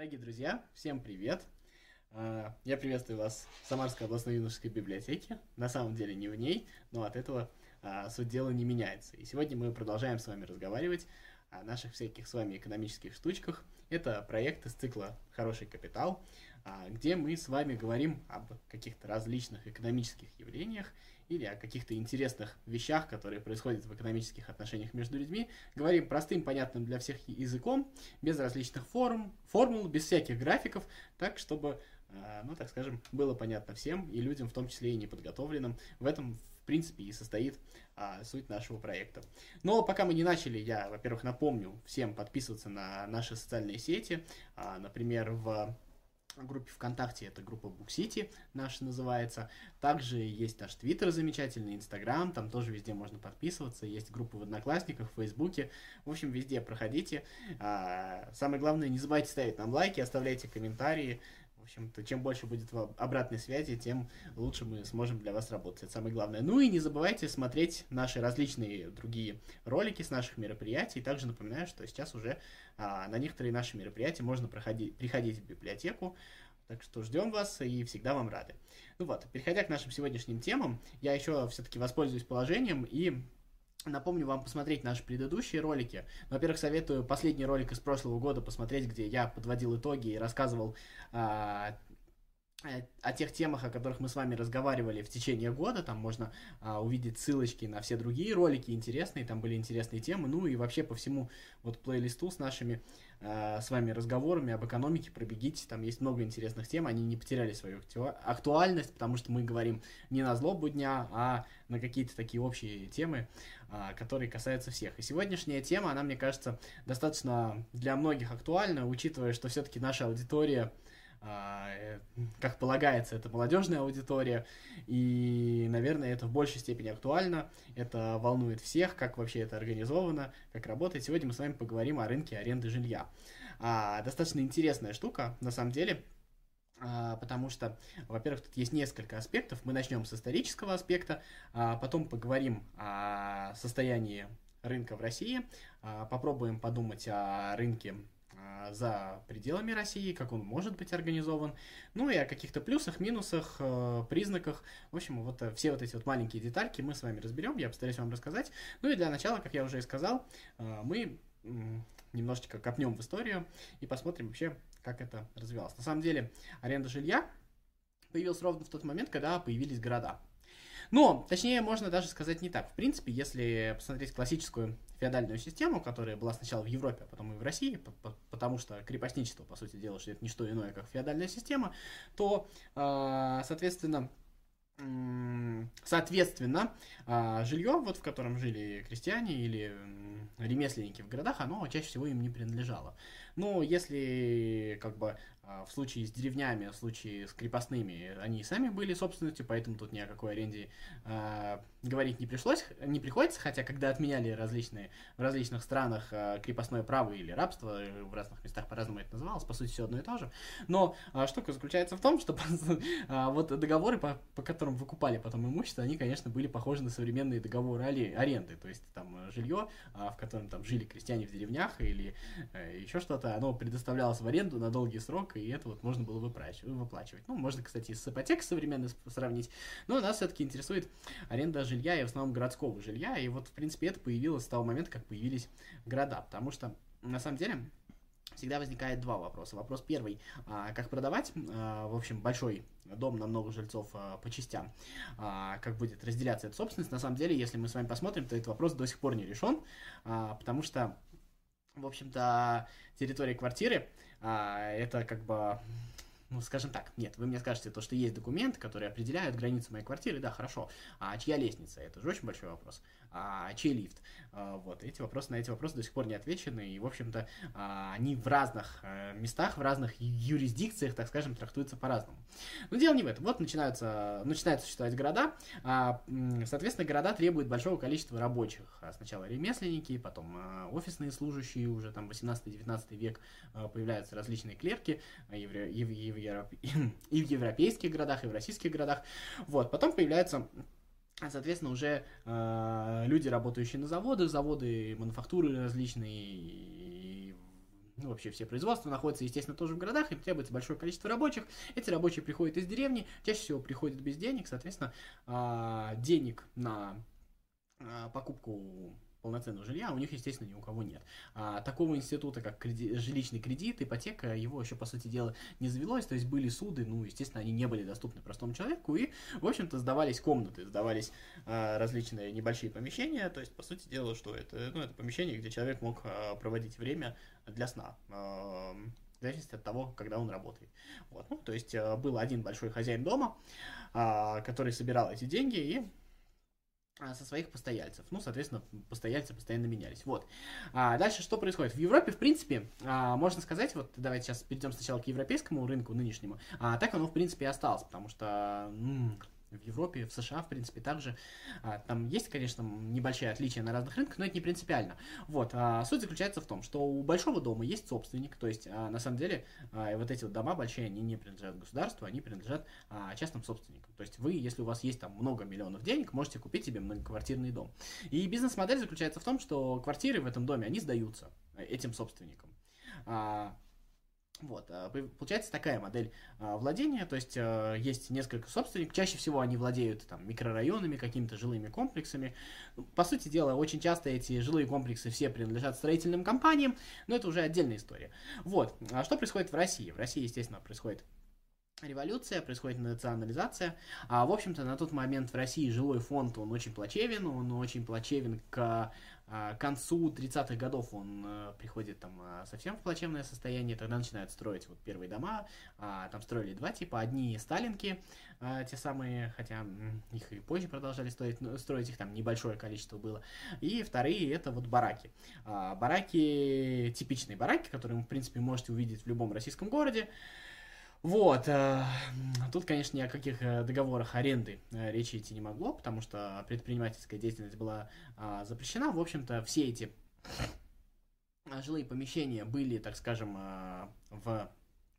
Дорогие друзья, всем привет! А, я приветствую вас в Самарской областной юношеской библиотеке. На самом деле не в ней, но от этого а, суть дела не меняется. И сегодня мы продолжаем с вами разговаривать о наших всяких с вами экономических штучках. Это проект из цикла «Хороший капитал», а, где мы с вами говорим об каких-то различных экономических явлениях или о каких-то интересных вещах, которые происходят в экономических отношениях между людьми. Говорим простым, понятным для всех языком, без различных форм, формул, без всяких графиков, так, чтобы, а, ну, так скажем, было понятно всем и людям, в том числе и неподготовленным. В этом, в принципе, и состоит а, суть нашего проекта. Но пока мы не начали, я, во-первых, напомню всем подписываться на наши социальные сети, а, например, в группе ВКонтакте, это группа Буксити наша называется. Также есть наш Твиттер замечательный, Инстаграм, там тоже везде можно подписываться. Есть группа в Одноклассниках, в Фейсбуке. В общем, везде проходите. А, самое главное, не забывайте ставить нам лайки, оставляйте комментарии. Общем-то, чем больше будет обратной связи, тем лучше мы сможем для вас работать. Это самое главное. Ну и не забывайте смотреть наши различные другие ролики с наших мероприятий. Также напоминаю, что сейчас уже а, на некоторые наши мероприятия можно проходить, приходить в библиотеку. Так что ждем вас и всегда вам рады. Ну вот, переходя к нашим сегодняшним темам, я еще все-таки воспользуюсь положением и Напомню вам посмотреть наши предыдущие ролики. Во-первых, советую последний ролик из прошлого года посмотреть, где я подводил итоги и рассказывал а, о тех темах, о которых мы с вами разговаривали в течение года. Там можно а, увидеть ссылочки на все другие ролики интересные, там были интересные темы. Ну и вообще по всему вот плейлисту с нашими а, с вами разговорами об экономике пробегите. Там есть много интересных тем, они не потеряли свою актуальность, потому что мы говорим не на злобу дня, а на какие-то такие общие темы, а, которые касаются всех. И сегодняшняя тема, она, мне кажется, достаточно для многих актуальна, учитывая, что все-таки наша аудитория э, как полагается, это молодежная аудитория, и, наверное, это в большей степени актуально, это волнует всех, как вообще это организовано, как работает. Сегодня мы с вами поговорим о рынке аренды жилья. А, достаточно интересная штука, на самом деле, а, потому что, во-первых, тут есть несколько аспектов. Мы начнем с исторического аспекта, а потом поговорим о состоянии рынка в России, попробуем подумать о рынке а, за пределами России, как он может быть организован, ну и о каких-то плюсах, минусах, э, признаках. В общем, вот э, все вот эти вот маленькие детальки мы с вами разберем, я постараюсь вам рассказать. Ну и для начала, как я уже и сказал, э, мы немножечко копнем в историю и посмотрим вообще, как это развивалось. На самом деле, аренда жилья появилась ровно в тот момент, когда появились города. Но, точнее, можно даже сказать не так. В принципе, если посмотреть классическую феодальную систему, которая была сначала в Европе, а потом и в России, потому что крепостничество, по сути дела, что это не что иное, как феодальная система, то, а, соответственно, Соответственно, а, жилье, вот в котором жили крестьяне или ремесленники в городах, оно чаще всего им не принадлежало. Но если как бы а, в случае с деревнями, в случае с крепостными, они сами были собственностью, поэтому тут ни о какой аренде э, говорить не пришлось, не приходится, хотя когда отменяли различные, в различных странах э, крепостное право или рабство, в разных местах по-разному это называлось, по сути все одно и то же, но э, штука заключается в том, что э, вот договоры, по, по которым выкупали потом имущество, они, конечно, были похожи на современные договоры аренды, то есть там жилье, э, в котором там жили крестьяне в деревнях или э, еще что-то, оно предоставлялось в аренду на долгий срок, и это вот можно было выплачивать. Ну, можно, кстати, с ипотекой современно сравнить, но нас все-таки интересует аренда жилья и в основном городского жилья, и вот, в принципе, это появилось с того момента, как появились города, потому что, на самом деле, всегда возникает два вопроса. Вопрос первый, а, как продавать, а, в общем, большой дом на много жильцов а, по частям, а, как будет разделяться эта собственность. На самом деле, если мы с вами посмотрим, то этот вопрос до сих пор не решен, а, потому что в общем-то, территория квартиры, а, это как бы ну, скажем так, нет, вы мне скажете то, что есть документы, которые определяют границу моей квартиры, да, хорошо. А чья лестница? Это же очень большой вопрос. А чей лифт? А, вот, эти вопросы, на эти вопросы до сих пор не отвечены, и, в общем-то, а, они в разных а, местах, в разных юрисдикциях, так скажем, трактуются по-разному. Но дело не в этом. Вот начинаются, начинают существовать города, а, соответственно, города требуют большого количества рабочих. Сначала ремесленники, потом офисные служащие, уже там 18-19 век появляются различные клерки, евре, евре, Европе... и в европейских городах, и в российских городах. Вот, потом появляются Соответственно, уже э, люди, работающие на заводах, заводы, мануфактуры различные, ну, вообще все производства находятся, естественно, тоже в городах, и требуется большое количество рабочих. Эти рабочие приходят из деревни, чаще всего приходят без денег, соответственно, а, денег на а, покупку полноценного жилья у них, естественно, ни у кого нет. А, такого института, как креди... жилищный кредит, ипотека, его еще, по сути дела, не завелось, то есть были суды, ну, естественно, они не были доступны простому человеку, и, в общем-то, сдавались комнаты, сдавались а, различные небольшие помещения, то есть, по сути дела, что это? Ну, это помещение, где человек мог а, проводить время для сна. А, в зависимости от того, когда он работает. Вот. Ну, то есть а, был один большой хозяин дома, а, который собирал эти деньги и а, со своих постояльцев. Ну, соответственно, постояльцы постоянно менялись. Вот. А дальше что происходит? В Европе, в принципе, а, можно сказать, вот давайте сейчас перейдем сначала к европейскому рынку нынешнему. А так оно, в принципе, и осталось, потому что м- в Европе, в США, в принципе, также. А, там есть, конечно, небольшие отличия на разных рынках, но это не принципиально. Вот, а, суть заключается в том, что у большого дома есть собственник, то есть, а, на самом деле, вот эти вот дома большие, они не принадлежат государству, они принадлежат частным собственникам. То есть вы, если у вас есть там много миллионов денег, можете купить себе многоквартирный дом. И бизнес-модель заключается в том, что квартиры в этом доме, они сдаются этим собственникам. Вот, а, получается такая модель а, владения, то есть а, есть несколько собственников, чаще всего они владеют там микрорайонами, какими-то жилыми комплексами. По сути дела, очень часто эти жилые комплексы все принадлежат строительным компаниям, но это уже отдельная история. Вот, а что происходит в России? В России, естественно, происходит революция, происходит национализация. А, в общем-то, на тот момент в России жилой фонд, он очень плачевен, он очень плачевен к а, концу 30-х годов. Он а, приходит там а, совсем в плачевное состояние, тогда начинают строить вот первые дома, а, там строили два типа, одни сталинки, а, те самые, хотя их и позже продолжали строить, но строить их там небольшое количество было, и вторые это вот бараки. А, бараки, типичные бараки, которые вы, в принципе, можете увидеть в любом российском городе, вот, э, тут, конечно, ни о каких э, договорах аренды э, речи идти не могло, потому что предпринимательская деятельность была э, запрещена. В общем-то, все эти жилые помещения были, так скажем, в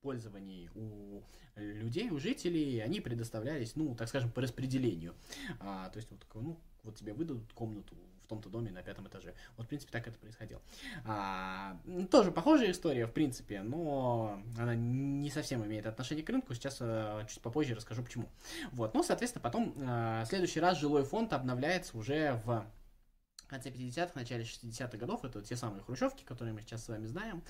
пользовании у людей, у жителей, они предоставлялись, ну, так скажем, по распределению. А, то есть, вот, ну, вот тебе выдадут комнату том-то доме на пятом этаже. Вот, в принципе, так это происходило. А, тоже похожая история, в принципе, но она не совсем имеет отношение к рынку. Сейчас а, чуть попозже расскажу, почему. Вот, ну, соответственно, потом в следующий раз жилой фонд обновляется уже в конце 50-х, начале 60-х годов, это те самые хрущевки, которые мы сейчас с вами знаем.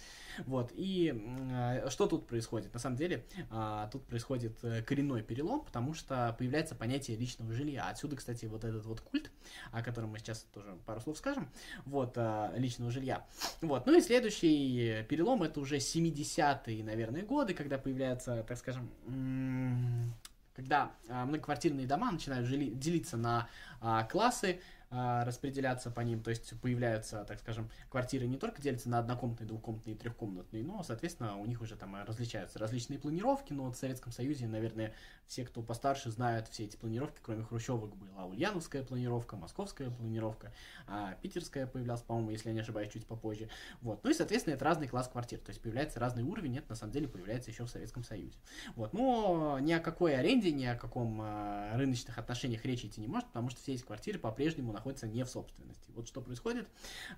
Вот, и э, что тут происходит? На самом деле, э, тут происходит э, коренной перелом, потому что появляется понятие личного жилья. Отсюда, кстати, вот этот вот культ, о котором мы сейчас тоже пару слов скажем, вот, э, личного жилья. Вот, ну и следующий перелом, это уже 70-е, наверное, годы, когда появляется, так скажем, когда э, многоквартирные дома начинают жили, делиться на э, классы, а, распределяться по ним, то есть появляются, так скажем, квартиры не только делятся на однокомнатные, двухкомнатные трехкомнатные, но, соответственно, у них уже там различаются различные планировки, но вот в Советском Союзе, наверное, все, кто постарше, знают все эти планировки, кроме хрущевок была ульяновская планировка, московская планировка, а питерская появлялась, по-моему, если я не ошибаюсь, чуть попозже. Вот. Ну и, соответственно, это разный класс квартир, то есть появляется разный уровень, это на самом деле появляется еще в Советском Союзе. Вот. Но ни о какой аренде, ни о каком а, рыночных отношениях речи идти не может, потому что все эти квартиры по-прежнему находится не в собственности. Вот что происходит.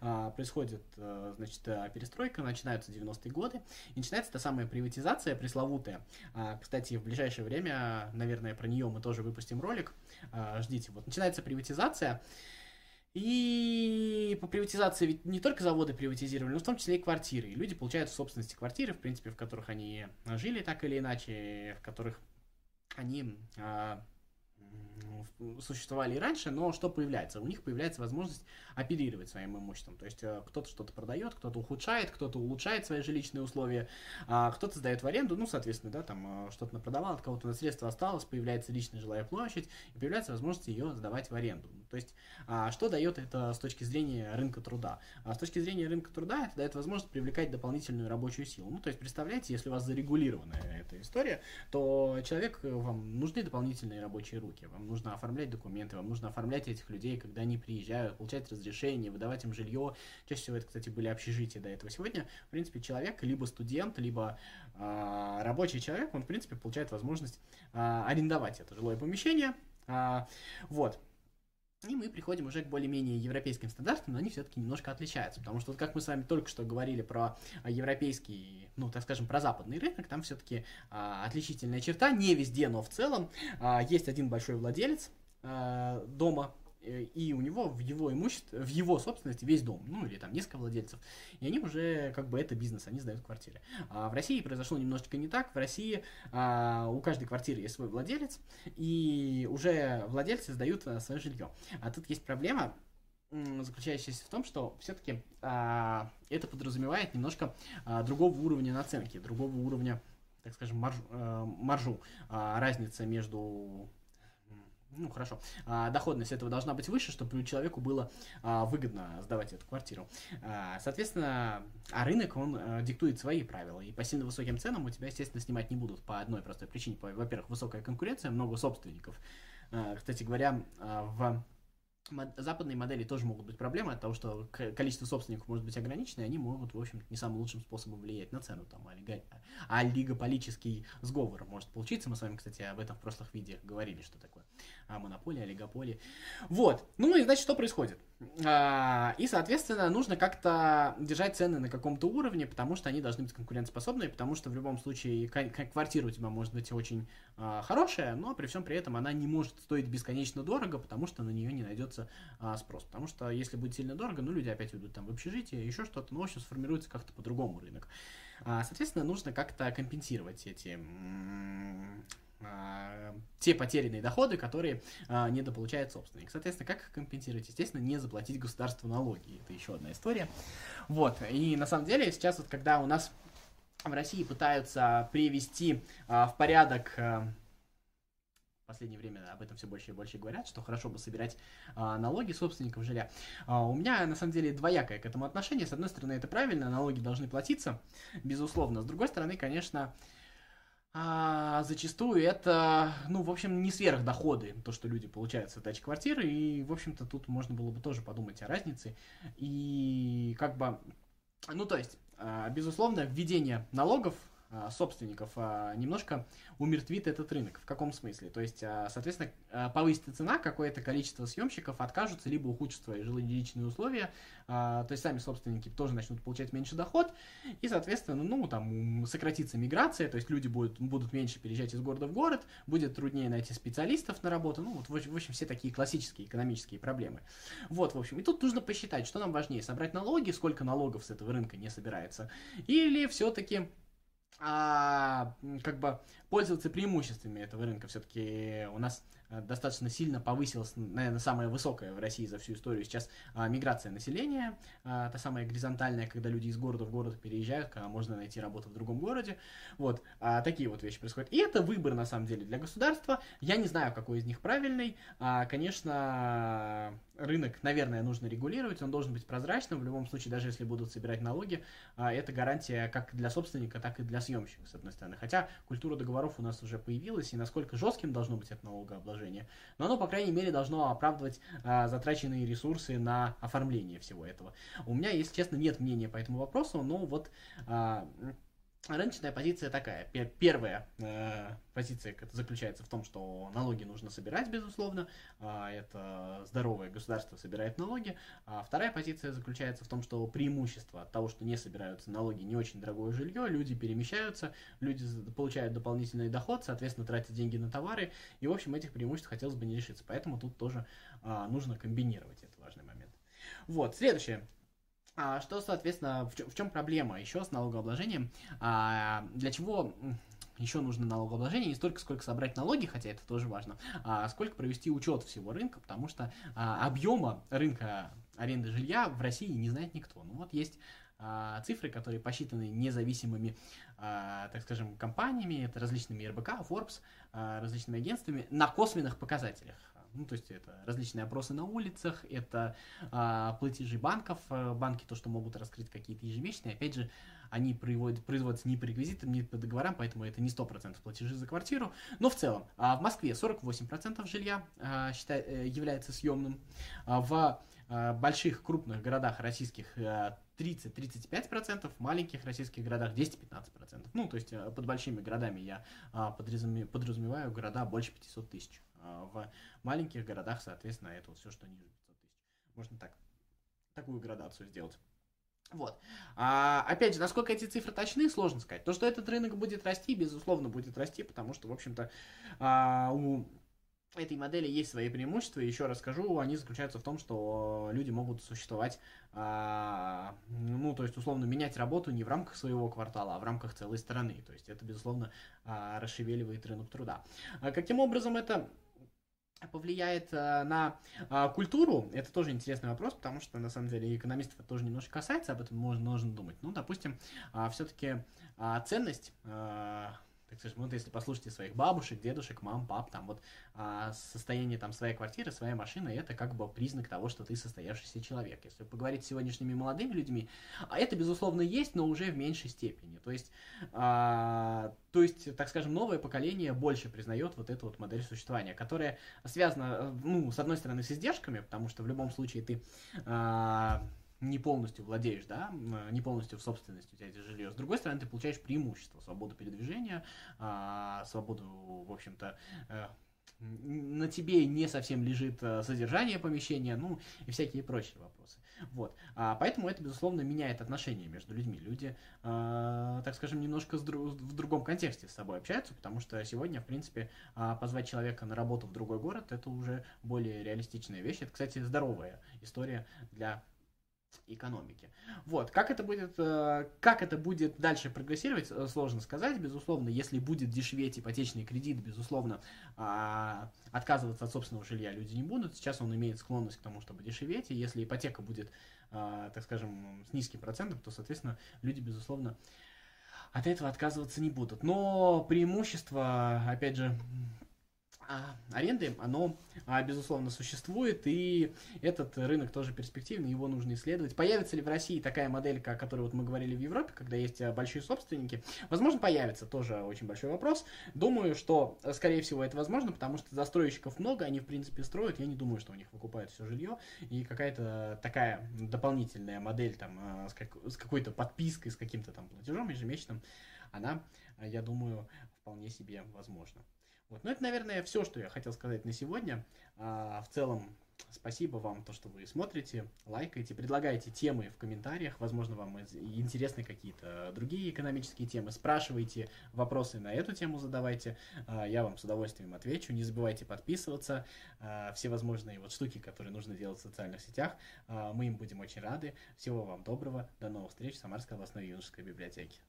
А, происходит, а, значит, перестройка, начинаются 90-е годы, и начинается та самая приватизация пресловутая. А, кстати, в ближайшее время, наверное, про нее мы тоже выпустим ролик. Ждите. Вот начинается приватизация. И по приватизации ведь не только заводы приватизировали, но в том числе и квартиры. И люди получают в собственности квартиры, в принципе, в которых они жили так или иначе, в которых они существовали и раньше, но что появляется? У них появляется возможность оперировать своим имуществом. То есть э, кто-то что-то продает, кто-то ухудшает, кто-то улучшает свои жилищные условия, а кто-то сдает в аренду, ну, соответственно, да, там э, что-то напродавал, от кого-то на средства осталось, появляется личная жилая площадь, и появляется возможность ее сдавать в аренду. То есть а, что дает это с точки зрения рынка труда? А с точки зрения рынка труда это дает возможность привлекать дополнительную рабочую силу. Ну, то есть представляете, если у вас зарегулированная эта история, то человек, э, вам нужны дополнительные рабочие руки, вам нужно оформлять документы, вам нужно оформлять этих людей, когда они приезжают, получать разрешение, выдавать им жилье. Чаще всего это, кстати, были общежития до этого. Сегодня, в принципе, человек, либо студент, либо э, рабочий человек, он, в принципе, получает возможность э, арендовать это жилое помещение. Э, вот. И мы приходим уже к более-менее европейским стандартам, но они все-таки немножко отличаются. Потому что, вот как мы с вами только что говорили про а, европейский, ну, так скажем, про западный рынок, там все-таки а, отличительная черта, не везде, но в целом, а, есть один большой владелец а, дома, и у него в его имуществе, в его собственности весь дом, ну или там несколько владельцев, и они уже как бы это бизнес, они сдают квартиры. А в России произошло немножечко не так, в России а, у каждой квартиры есть свой владелец, и уже владельцы сдают а, свое жилье. А тут есть проблема, заключающаяся в том, что все-таки а, это подразумевает немножко а, другого уровня наценки, другого уровня, так скажем, марж, а, маржу, а, разница между ну хорошо, а, доходность этого должна быть выше, чтобы человеку было а, выгодно сдавать эту квартиру. А, соответственно, а рынок, он а, диктует свои правила, и по сильно высоким ценам у тебя, естественно, снимать не будут по одной простой причине. Во-первых, высокая конкуренция, много собственников. А, кстати говоря, а, в западные модели тоже могут быть проблемы от того, что количество собственников может быть ограничено, и они могут, в общем не самым лучшим способом влиять на цену. Там, олига... А олигополический сговор может получиться. Мы с вами, кстати, об этом в прошлых видео говорили, что такое а, монополия, олигополия. Вот. Ну и, значит, что происходит? А, и, соответственно, нужно как-то держать цены на каком-то уровне, потому что они должны быть конкурентоспособны, потому что в любом случае квартира у тебя может быть очень а, хорошая, но при всем при этом она не может стоить бесконечно дорого, потому что на нее не найдется а, спрос. Потому что если будет сильно дорого, ну, люди опять уйдут там в общежитие, еще что-то, ну, в общем, сформируется как-то по-другому рынок. А, соответственно, нужно как-то компенсировать эти те потерянные доходы, которые а, недополучает собственник. Соответственно, как их компенсировать? Естественно, не заплатить государству налоги. Это еще одна история. Вот. И на самом деле сейчас вот когда у нас в России пытаются привести а, в порядок а, в последнее время об этом все больше и больше говорят, что хорошо бы собирать а, налоги собственников жилья. А, у меня на самом деле двоякое к этому отношение. С одной стороны, это правильно, налоги должны платиться, безусловно. С другой стороны, конечно, а зачастую это, ну, в общем, не сверхдоходы, то, что люди получают с отдачи квартиры, и, в общем-то, тут можно было бы тоже подумать о разнице, и как бы, ну, то есть, а, безусловно, введение налогов собственников а, немножко умертвит этот рынок. В каком смысле? То есть, а, соответственно, повысится цена, какое-то количество съемщиков откажутся, либо ухудшат свои жилищные условия, то есть сами собственники тоже начнут получать меньше доход, и, соответственно, ну, там, сократится миграция, то есть люди будут, будут меньше переезжать из города в город, будет труднее найти специалистов на работу, ну, вот, в общем, все такие классические экономические проблемы. Вот, в общем, и тут нужно посчитать, что нам важнее, собрать налоги, сколько налогов с этого рынка не собирается, или все-таки а, как бы пользоваться преимуществами этого рынка. Все-таки у нас э, достаточно сильно повысилась, наверное, самая высокая в России за всю историю сейчас а, миграция населения, а, та самая горизонтальная, когда люди из города в город переезжают, когда можно найти работу в другом городе. Вот, а, такие вот вещи происходят. И это выбор, на самом деле, для государства. Я не знаю, какой из них правильный. А, конечно, рынок, наверное, нужно регулировать, он должен быть прозрачным. В любом случае, даже если будут собирать налоги, а, это гарантия как для собственника, так и для съемщика, с одной стороны. Хотя культура договоров у нас уже появилась, и насколько жестким должно быть это налогообложение, но оно, по крайней мере, должно оправдывать а, затраченные ресурсы на оформление всего этого. У меня, если честно, нет мнения по этому вопросу, но вот а, Рыночная позиция такая. Первая э, позиция заключается в том, что налоги нужно собирать, безусловно. Э, это здоровое государство собирает налоги. А вторая позиция заключается в том, что преимущество от того, что не собираются налоги, не очень дорогое жилье, люди перемещаются, люди получают дополнительный доход, соответственно, тратят деньги на товары. И, в общем, этих преимуществ хотелось бы не лишиться. Поэтому тут тоже э, нужно комбинировать. Это важный момент. Вот, следующее. А что, соответственно, в, чем, в чем проблема еще с налогообложением? А, для чего еще нужно налогообложение не столько, сколько собрать налоги, хотя это тоже важно, а сколько провести учет всего рынка, потому что а, объема рынка аренды жилья в России не знает никто. Ну вот есть а, цифры, которые посчитаны независимыми, а, так скажем, компаниями, это различными РБК, Forbes, а, различными агентствами на косвенных показателях. Ну, то есть это различные опросы на улицах, это а, платежи банков, э, банки то, что могут раскрыть какие-то ежемесячные, опять же, они производят, производятся не по реквизитам, не по договорам, поэтому это не 100% платежи за квартиру, но в целом, а в Москве 48% жилья а, считай, э, является съемным, а в а, больших крупных городах российских 30-35%, в маленьких российских городах 10-15%. Ну, то есть под большими городами я подразумеваю города больше 500 тысяч В маленьких городах, соответственно, это вот все, что ниже 500 тысяч. Можно так, такую градацию сделать. Вот. А, опять же, насколько эти цифры точны, сложно сказать. То, что этот рынок будет расти, безусловно, будет расти, потому что, в общем-то, а, у этой модели есть свои преимущества. Еще раз скажу, они заключаются в том, что люди могут существовать, а, ну, то есть, условно, менять работу не в рамках своего квартала, а в рамках целой страны. То есть, это, безусловно, а, расшевеливает рынок труда. А каким образом это повлияет э, на э, культуру, это тоже интересный вопрос, потому что, на самом деле, экономистов это тоже немножко касается, об этом можно, нужно думать. Ну, допустим, э, все-таки э, ценность так скажем, вот если послушайте своих бабушек, дедушек, мам, пап, там вот а, состояние там своей квартиры, своей машины, это как бы признак того, что ты состоявшийся человек. Если поговорить с сегодняшними молодыми людьми, а это, безусловно, есть, но уже в меньшей степени. То есть, а, то есть, так скажем, новое поколение больше признает вот эту вот модель существования, которая связана, ну, с одной стороны, с издержками, потому что в любом случае ты а, не полностью владеешь, да, не полностью в собственности у тебя это жилье. С другой стороны, ты получаешь преимущество, свободу передвижения, а, свободу, в общем-то, э, на тебе не совсем лежит э, содержание помещения, ну и всякие прочие вопросы. Вот. А, поэтому это, безусловно, меняет отношения между людьми. Люди, а, так скажем, немножко дру- в другом контексте с собой общаются, потому что сегодня, в принципе, а, позвать человека на работу в другой город это уже более реалистичная вещь. Это, кстати, здоровая история для экономики. Вот, как это будет, э, как это будет дальше прогрессировать, э, сложно сказать, безусловно, если будет дешеветь ипотечный кредит, безусловно, а, отказываться от собственного жилья люди не будут, сейчас он имеет склонность к тому, чтобы дешеветь, и если ипотека будет, а, так скажем, с низким процентом, то, соответственно, люди, безусловно, от этого отказываться не будут. Но преимущество, опять же, аренды, оно, а, безусловно, существует, и этот рынок тоже перспективный, его нужно исследовать. Появится ли в России такая моделька, о которой вот мы говорили в Европе, когда есть а, большие собственники? Возможно, появится, тоже очень большой вопрос. Думаю, что, скорее всего, это возможно, потому что застройщиков много, они, в принципе, строят, я не думаю, что у них выкупают все жилье, и какая-то такая дополнительная модель там с, как, с какой-то подпиской, с каким-то там платежом ежемесячным, она, я думаю, вполне себе возможна. Вот. Ну, это, наверное, все, что я хотел сказать на сегодня. А, в целом, спасибо вам, то, что вы смотрите, лайкаете, предлагаете темы в комментариях. Возможно, вам интересны какие-то другие экономические темы. Спрашивайте вопросы на эту тему, задавайте. А, я вам с удовольствием отвечу. Не забывайте подписываться. А, все возможные вот штуки, которые нужно делать в социальных сетях. А, мы им будем очень рады. Всего вам доброго. До новых встреч в Самарской областной юношеской библиотеке.